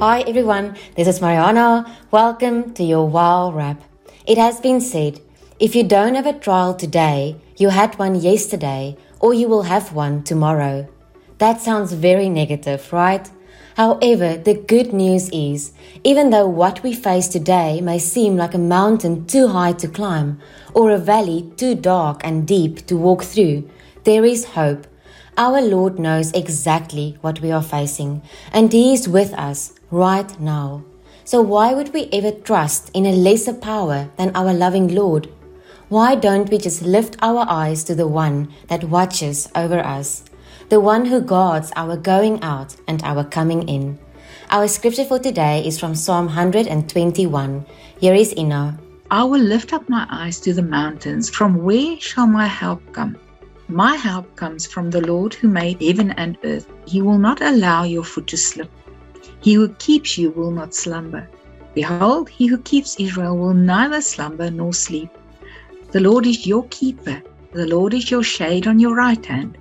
Hi everyone, this is Mariana. Welcome to your Wow Wrap. It has been said if you don't have a trial today, you had one yesterday, or you will have one tomorrow. That sounds very negative, right? However, the good news is, even though what we face today may seem like a mountain too high to climb, or a valley too dark and deep to walk through, there is hope. Our Lord knows exactly what we are facing, and He is with us right now. So, why would we ever trust in a lesser power than our loving Lord? Why don't we just lift our eyes to the one that watches over us, the one who guards our going out and our coming in? Our scripture for today is from Psalm 121. Here is Ina. I will lift up my eyes to the mountains. From where shall my help come? My help comes from the Lord who made heaven and earth. He will not allow your foot to slip. He who keeps you will not slumber. Behold, he who keeps Israel will neither slumber nor sleep. The Lord is your keeper. The Lord is your shade on your right hand.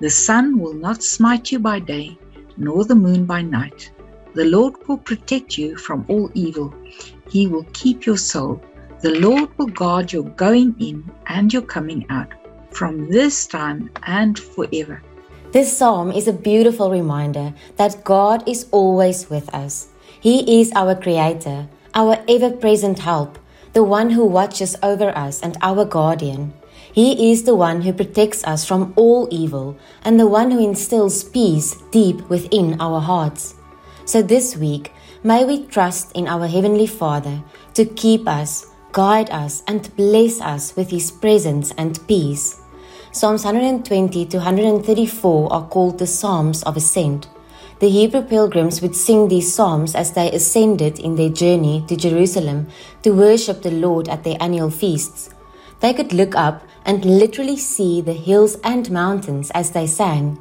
The sun will not smite you by day, nor the moon by night. The Lord will protect you from all evil. He will keep your soul. The Lord will guard your going in and your coming out from this time and forever. This psalm is a beautiful reminder that God is always with us. He is our Creator, our ever present help, the one who watches over us and our guardian. He is the one who protects us from all evil and the one who instills peace deep within our hearts. So this week, may we trust in our Heavenly Father to keep us, guide us, and bless us with His presence and peace. Psalms 120 to 134 are called the Psalms of Ascent. The Hebrew pilgrims would sing these psalms as they ascended in their journey to Jerusalem to worship the Lord at their annual feasts. They could look up and literally see the hills and mountains as they sang.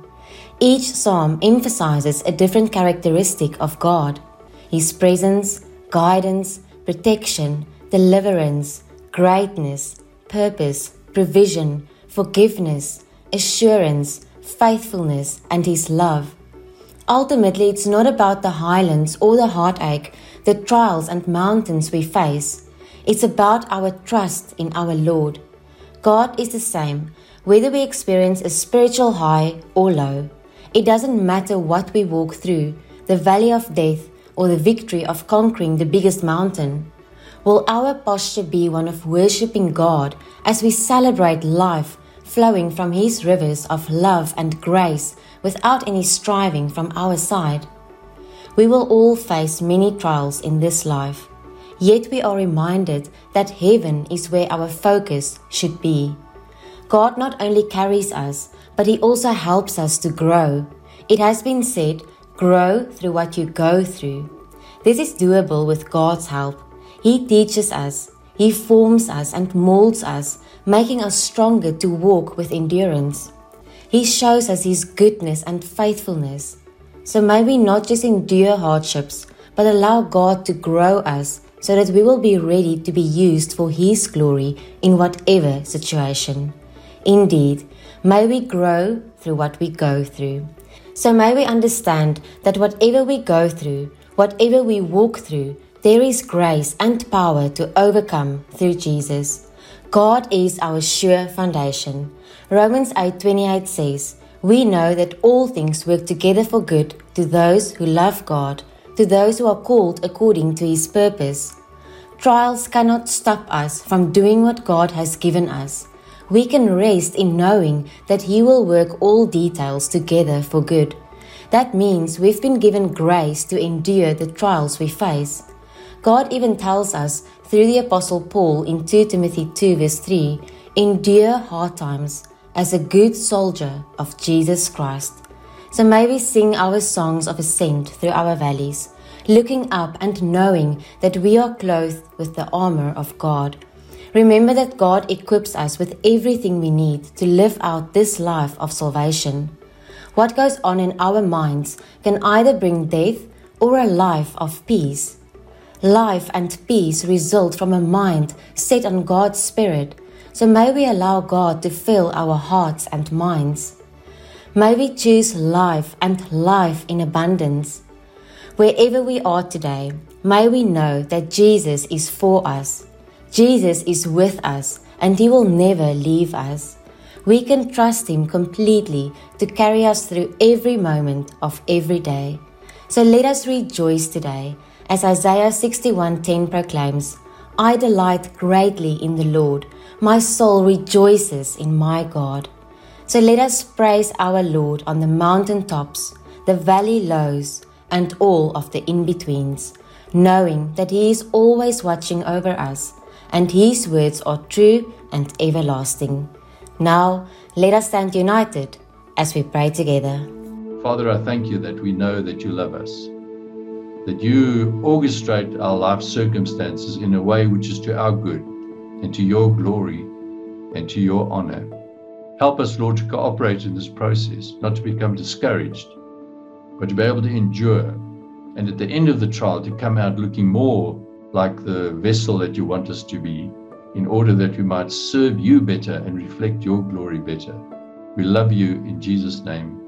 Each psalm emphasizes a different characteristic of God His presence, guidance, protection, deliverance, greatness, purpose, provision, forgiveness, assurance, faithfulness, and His love. Ultimately, it's not about the highlands or the heartache, the trials and mountains we face. It's about our trust in our Lord. God is the same, whether we experience a spiritual high or low. It doesn't matter what we walk through, the valley of death or the victory of conquering the biggest mountain. Will our posture be one of worshipping God as we celebrate life flowing from His rivers of love and grace without any striving from our side. We will all face many trials in this life, yet we are reminded that heaven is where our focus should be. God not only carries us, but He also helps us to grow. It has been said, grow through what you go through. This is doable with God's help. He teaches us, He forms us and molds us making us stronger to walk with endurance. He shows us His goodness and faithfulness. So may we not just endure hardships, but allow God to grow us so that we will be ready to be used for His glory in whatever situation. Indeed, may we grow through what we go through. So may we understand that whatever we go through, whatever we walk through, there is grace and power to overcome through Jesus. God is our sure foundation. Romans 8:28 says, "We know that all things work together for good to those who love God, to those who are called according to his purpose." Trials cannot stop us from doing what God has given us. We can rest in knowing that he will work all details together for good. That means we've been given grace to endure the trials we face. God even tells us through the Apostle Paul in 2 Timothy 2, verse 3 endure hard times as a good soldier of Jesus Christ. So may we sing our songs of ascent through our valleys, looking up and knowing that we are clothed with the armor of God. Remember that God equips us with everything we need to live out this life of salvation. What goes on in our minds can either bring death or a life of peace. Life and peace result from a mind set on God's Spirit, so may we allow God to fill our hearts and minds. May we choose life and life in abundance. Wherever we are today, may we know that Jesus is for us. Jesus is with us and He will never leave us. We can trust Him completely to carry us through every moment of every day. So let us rejoice today as Isaiah 61:10 proclaims, I delight greatly in the Lord. My soul rejoices in my God. So let us praise our Lord on the mountain tops, the valley lows, and all of the in betweens, knowing that He is always watching over us, and His words are true and everlasting. Now, let us stand united as we pray together. Father, I thank you that we know that you love us, that you orchestrate our life circumstances in a way which is to our good and to your glory and to your honor. Help us, Lord, to cooperate in this process, not to become discouraged, but to be able to endure. And at the end of the trial, to come out looking more like the vessel that you want us to be, in order that we might serve you better and reflect your glory better. We love you in Jesus' name.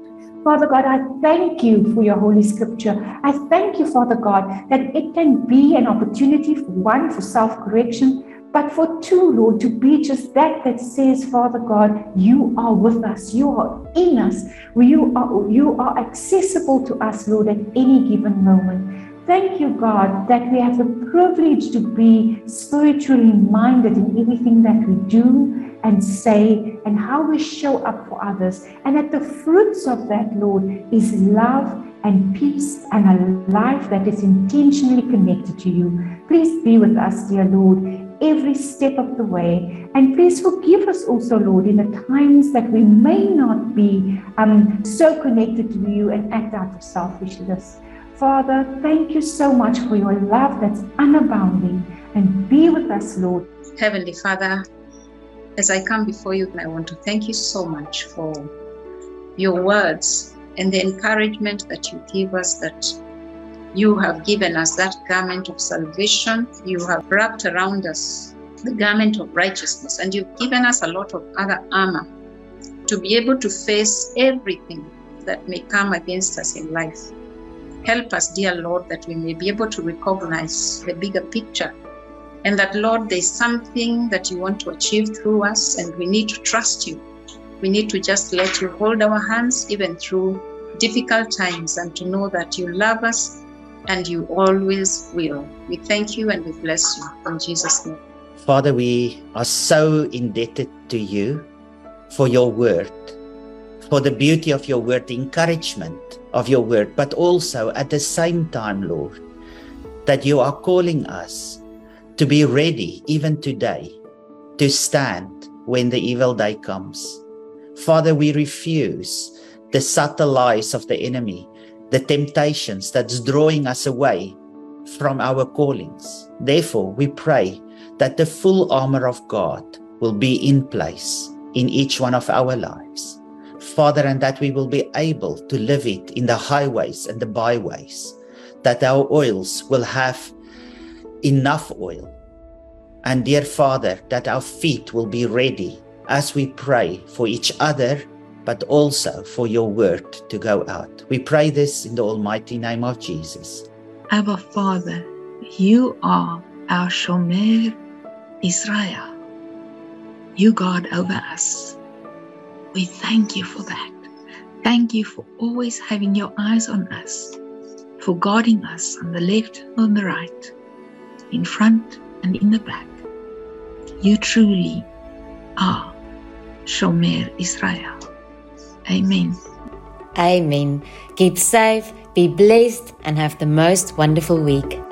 Father God, I thank you for your Holy Scripture. I thank you, Father God, that it can be an opportunity for one for self correction, but for two, Lord, to be just that that says, Father God, you are with us, you are in us, you are, you are accessible to us, Lord, at any given moment. Thank you, God, that we have the privilege to be spiritually minded in everything that we do and say and how we show up for others. And that the fruits of that, Lord, is love and peace and a life that is intentionally connected to you. Please be with us, dear Lord, every step of the way. And please forgive us also, Lord, in the times that we may not be um, so connected to you and act out of selfishness. Father, thank you so much for your love that's unabounding. And be with us, Lord. Heavenly Father, as I come before you, I want to thank you so much for your words and the encouragement that you give us that you have given us that garment of salvation. You have wrapped around us the garment of righteousness, and you've given us a lot of other armor to be able to face everything that may come against us in life. Help us, dear Lord, that we may be able to recognize the bigger picture and that, Lord, there's something that you want to achieve through us, and we need to trust you. We need to just let you hold our hands even through difficult times and to know that you love us and you always will. We thank you and we bless you in Jesus' name. Father, we are so indebted to you for your word, for the beauty of your word, the encouragement of your word, but also at the same time, Lord, that you are calling us to be ready even today to stand when the evil day comes. Father, we refuse the subtle lies of the enemy the temptations that's drawing us away from our callings. Therefore, we pray that the full armor of God will be in place in each one of our lives. Father, and that we will be able to live it in the highways and the byways, that our oils will have enough oil. And dear Father, that our feet will be ready as we pray for each other but also for your word to go out. We pray this in the almighty name of Jesus. Abba Father, you are our Shomer Israel. You guard over us. We thank you for that. Thank you for always having your eyes on us, for guarding us on the left and on the right, in front and in the back. You truly are Shomer Israel. Amen. Amen. Keep safe, be blessed, and have the most wonderful week.